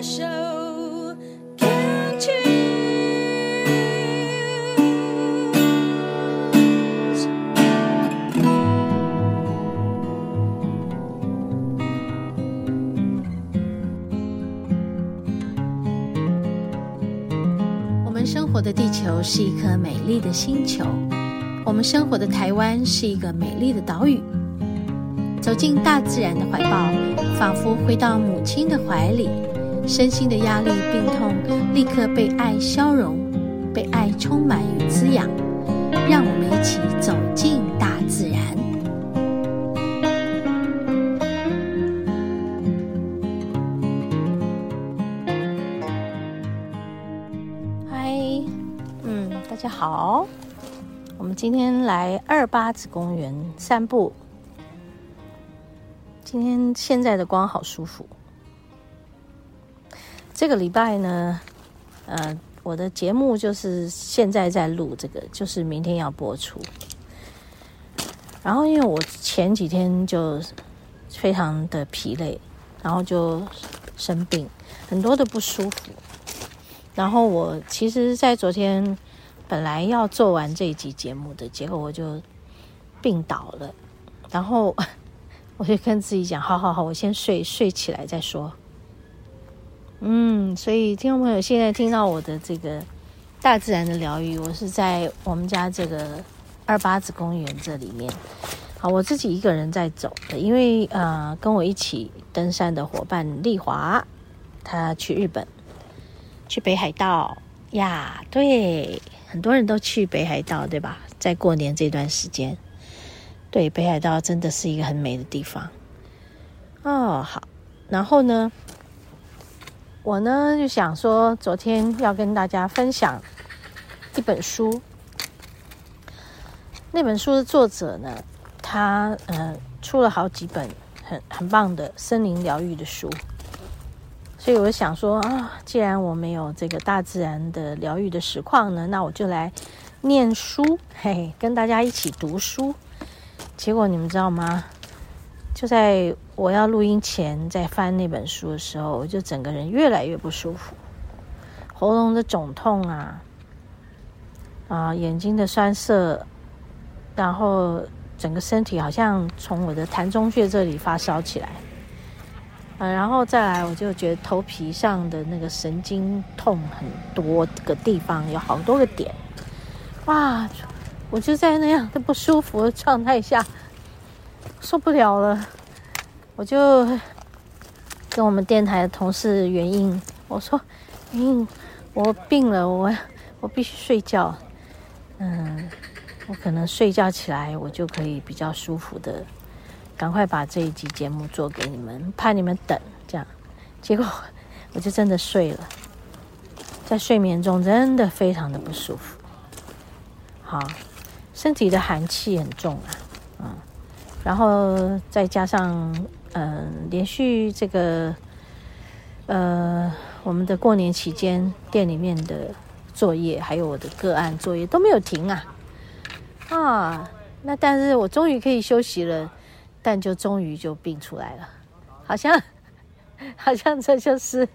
的手，Can't you？我们生活的地球是一颗美丽的星球，我们生活的台湾是一个美丽的岛屿。走进大自然的怀抱，仿佛回到母亲的怀里，身心的压力、病痛立刻被爱消融，被爱充满与滋养。让我们一起走进大自然。嗨，嗯，大家好，我们今天来二八子公园散步。今天现在的光好舒服。这个礼拜呢，呃，我的节目就是现在在录这个，就是明天要播出。然后因为我前几天就非常的疲累，然后就生病，很多的不舒服。然后我其实，在昨天本来要做完这一集节目的，结果我就病倒了，然后。我就跟自己讲，好好好，我先睡，睡起来再说。所以听众朋友现在听到我的这个大自然的疗愈，我是在我们家这个二八子公园这里面。好，我自己一个人在走的，因为呃，跟我一起登山的伙伴丽华，她去日本，去北海道呀。对，很多人都去北海道，对吧？在过年这段时间。对，北海道真的是一个很美的地方哦。好，然后呢，我呢就想说，昨天要跟大家分享一本书。那本书的作者呢，他呃出了好几本很很棒的森林疗愈的书，所以我想说啊，既然我没有这个大自然的疗愈的实况呢，那我就来念书，嘿嘿，跟大家一起读书。结果你们知道吗？就在我要录音前，在翻那本书的时候，我就整个人越来越不舒服，喉咙的肿痛啊，啊，眼睛的酸涩，然后整个身体好像从我的膻中穴这里发烧起来，啊，然后再来我就觉得头皮上的那个神经痛很多个地方，有好多个点，哇！我就在那样的不舒服的状态下受不了了，我就跟我们电台的同事袁英我说：“袁英，我病了，我我必须睡觉。嗯，我可能睡觉起来，我就可以比较舒服的，赶快把这一集节目做给你们，怕你们等这样。结果我就真的睡了，在睡眠中真的非常的不舒服。好。”身体的寒气很重啊，嗯，然后再加上嗯、呃，连续这个呃，我们的过年期间店里面的作业，还有我的个案作业都没有停啊，啊，那但是我终于可以休息了，但就终于就病出来了，好像 好像这就是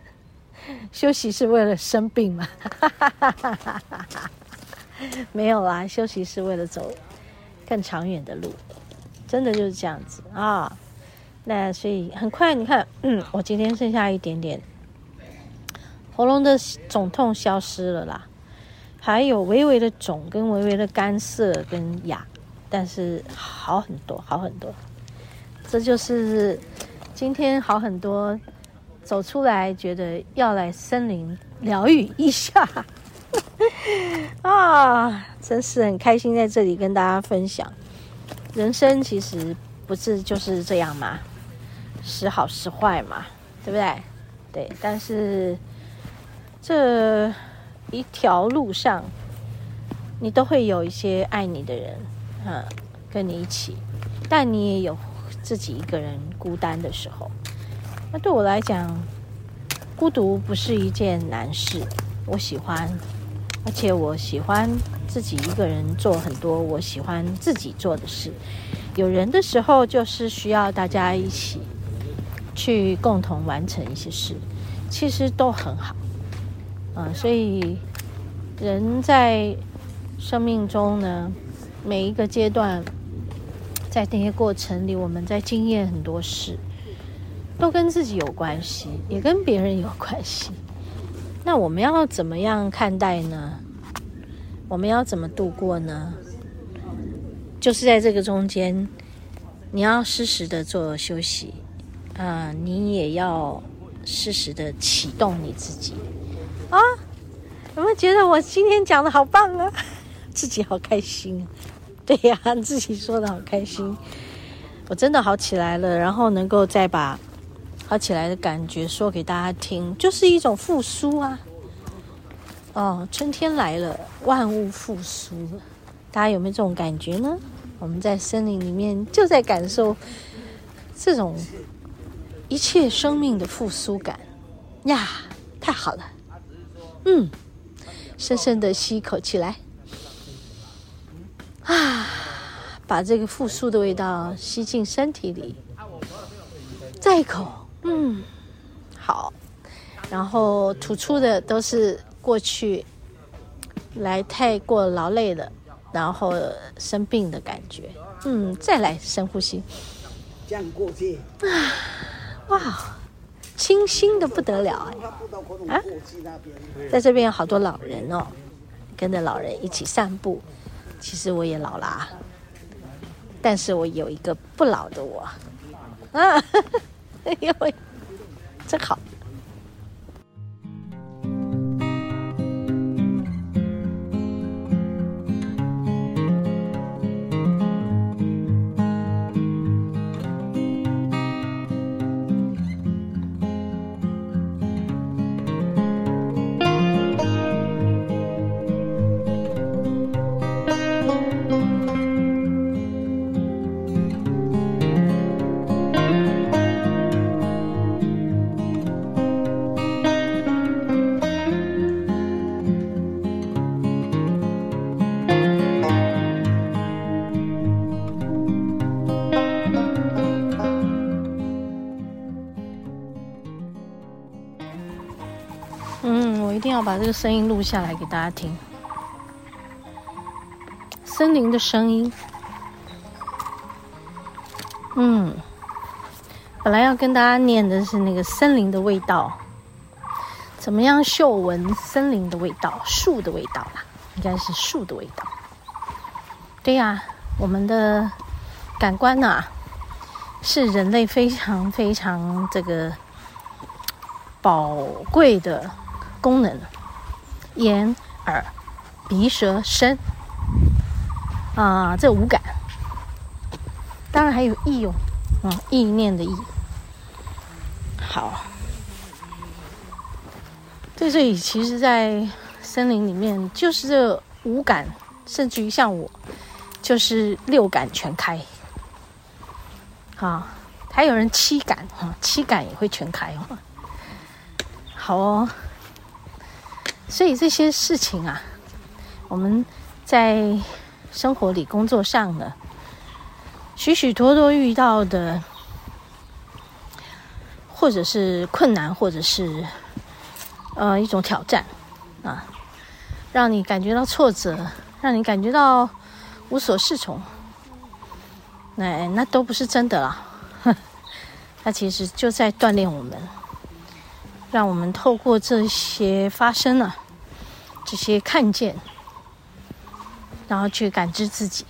休息是为了生病嘛，哈哈哈哈哈哈。没有啦，休息是为了走更长远的路，真的就是这样子啊。那所以很快，你看，嗯，我今天剩下一点点喉咙的肿痛消失了啦，还有微微的肿跟微微的干涩跟哑，但是好很多，好很多。这就是今天好很多，走出来觉得要来森林疗愈一下。啊，真是很开心在这里跟大家分享。人生其实不是就是这样嘛，时好时坏嘛，对不对？对，但是这一条路上，你都会有一些爱你的人，嗯，跟你一起，但你也有自己一个人孤单的时候。那对我来讲，孤独不是一件难事，我喜欢。而且我喜欢自己一个人做很多我喜欢自己做的事。有人的时候，就是需要大家一起去共同完成一些事。其实都很好，啊，所以人在生命中呢，每一个阶段，在那些过程里，我们在经验很多事，都跟自己有关系，也跟别人有关系。那我们要怎么样看待呢？我们要怎么度过呢？就是在这个中间，你要适时的做休息，嗯、你也要适时的启动你自己啊。有没有觉得我今天讲的好棒啊？自己好开心啊！对呀，自己说的好开心，我真的好起来了。然后能够再把好起来的感觉说给大家听，就是一种复苏啊。哦，春天来了，万物复苏了，大家有没有这种感觉呢？我们在森林里面就在感受这种一切生命的复苏感。呀，太好了！嗯，深深的吸一口气来，啊，把这个复苏的味道吸进身体里，再一口，嗯，好，然后吐出的都是。过去来太过劳累了，然后生病的感觉，嗯，再来深呼吸，这样过去。啊，哇，清新的不得了哎，啊，在这边有好多老人哦，跟着老人一起散步，其实我也老啦，但是我有一个不老的我，啊，哎呦喂，真好。把这个声音录下来给大家听。森林的声音，嗯，本来要跟大家念的是那个森林的味道，怎么样嗅闻森林的味道，树的味道啦，应该是树的味道。对呀，我们的感官呐，是人类非常非常这个宝贵的。功能，眼、耳、鼻、舌、身，啊，这五感，当然还有意哦，嗯，意念的意。好，所以其实，在森林里面，就是这五感，甚至于像我，就是六感全开。好，还有人七感，哈，七感也会全开哦。好哦。所以这些事情啊，我们在生活里、工作上呢，许许多多遇到的，或者是困难，或者是呃一种挑战啊，让你感觉到挫折，让你感觉到无所适从，那那都不是真的啦，那其实就在锻炼我们。让我们透过这些发生了，这些看见，然后去感知自己，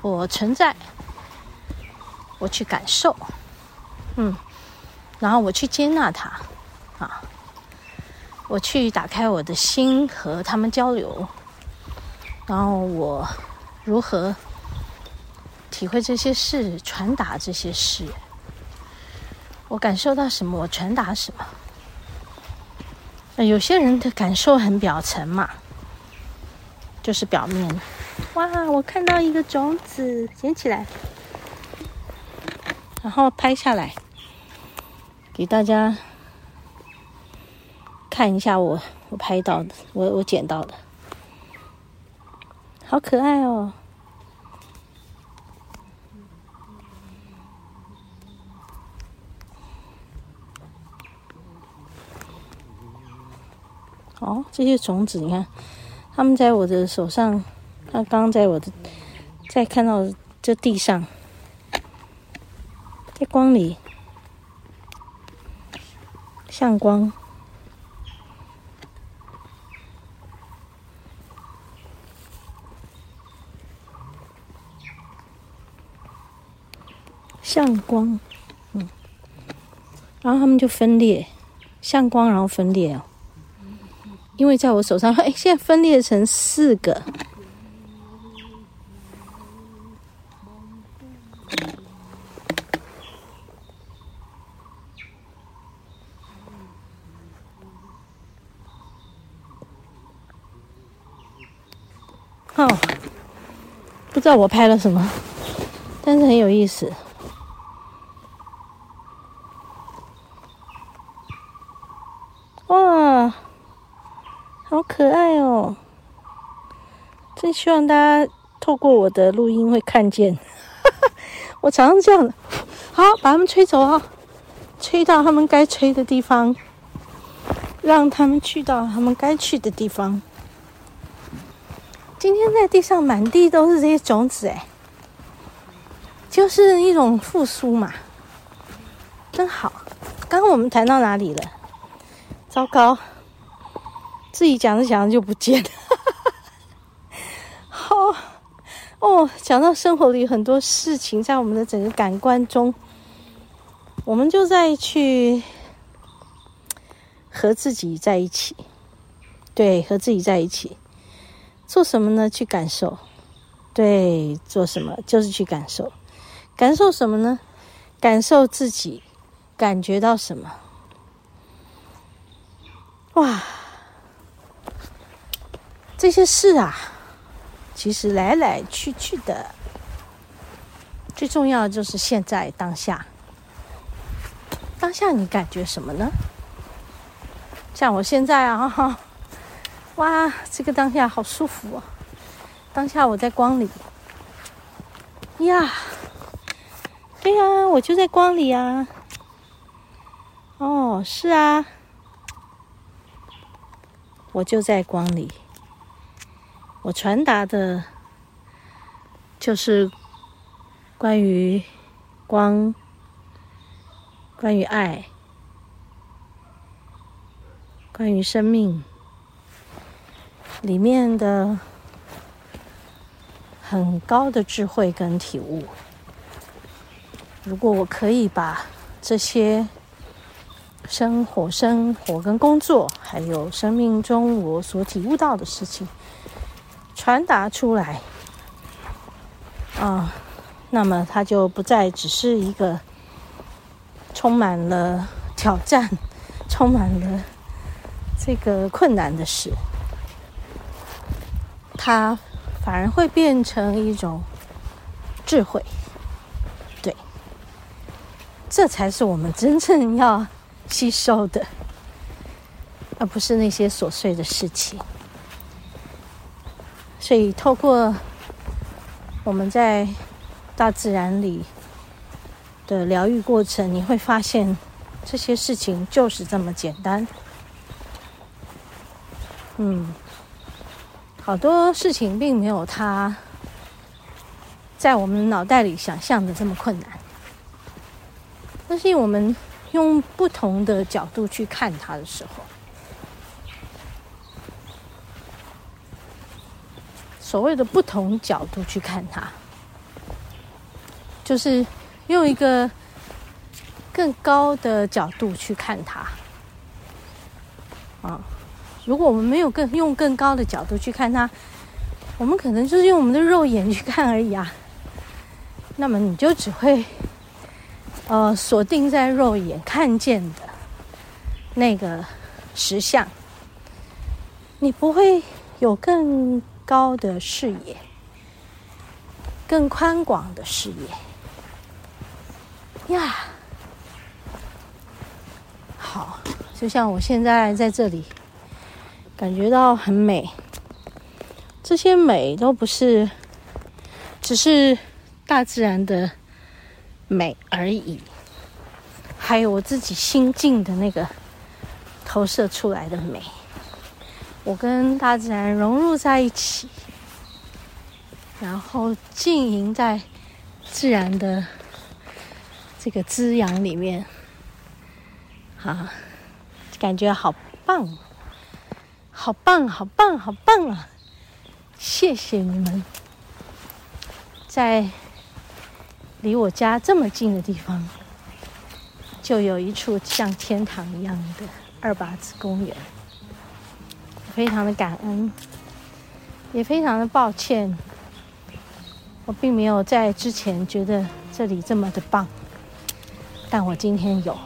我存在，我去感受，嗯，然后我去接纳它，啊，我去打开我的心和他们交流，然后我如何体会这些事，传达这些事，我感受到什么，我传达什么。有些人的感受很表层嘛，就是表面。哇，我看到一个种子，捡起来，然后拍下来，给大家看一下我我拍到的，我我捡到的，好可爱哦。哦，这些种子，你看，它们在我的手上，它刚刚在我的，在看到这地上，在光里，向光，向光，嗯，然后它们就分裂，向光，然后分裂哦。因为在我手上，哎，现在分裂成四个。哦，不知道我拍了什么，但是很有意思。好可爱哦！真希望大家透过我的录音会看见。我常常这样的，好，把他们吹走啊，吹到他们该吹的地方，让他们去到他们该去的地方。今天在地上满地都是这些种子，哎，就是一种复苏嘛，真好。刚刚我们谈到哪里了？糟糕。自己讲着讲着就不见了，好讲到生活里很多事情，在我们的整个感官中，我们就在去和自己在一起，对，和自己在一起做什么呢？去感受，对，做什么就是去感受，感受什么呢？感受自己感觉到什么？哇！这些事啊，其实来来去去的，最重要的就是现在当下。当下你感觉什么呢？像我现在啊，哈，哇，这个当下好舒服啊！当下我在光里，呀，对呀，我就在光里啊。哦，是啊，我就在光里。我传达的，就是关于光，关于爱，关于生命里面的很高的智慧跟体悟。如果我可以把这些生活、生活跟工作，还有生命中我所体悟到的事情，传达出来，啊，那么它就不再只是一个充满了挑战、充满了这个困难的事，它反而会变成一种智慧，对，这才是我们真正要吸收的，而不是那些琐碎的事情。所以，透过我们在大自然里的疗愈过程，你会发现这些事情就是这么简单。嗯，好多事情并没有它在我们脑袋里想象的这么困难，但是我们用不同的角度去看它的时候。所谓的不同角度去看它，就是用一个更高的角度去看它。啊，如果我们没有更用更高的角度去看它，我们可能就是用我们的肉眼去看而已啊。那么你就只会呃锁定在肉眼看见的那个实像，你不会有更。高的视野，更宽广的视野呀！好，就像我现在在这里，感觉到很美。这些美都不是，只是大自然的美而已，还有我自己心境的那个投射出来的美。我跟大自然融入在一起，然后浸淫在自然的这个滋养里面，啊，感觉好棒，好棒，好棒，好棒啊！谢谢你们，在离我家这么近的地方，就有一处像天堂一样的二八子公园。非常的感恩，也非常的抱歉，我并没有在之前觉得这里这么的棒，但我今天有，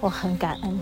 我很感恩。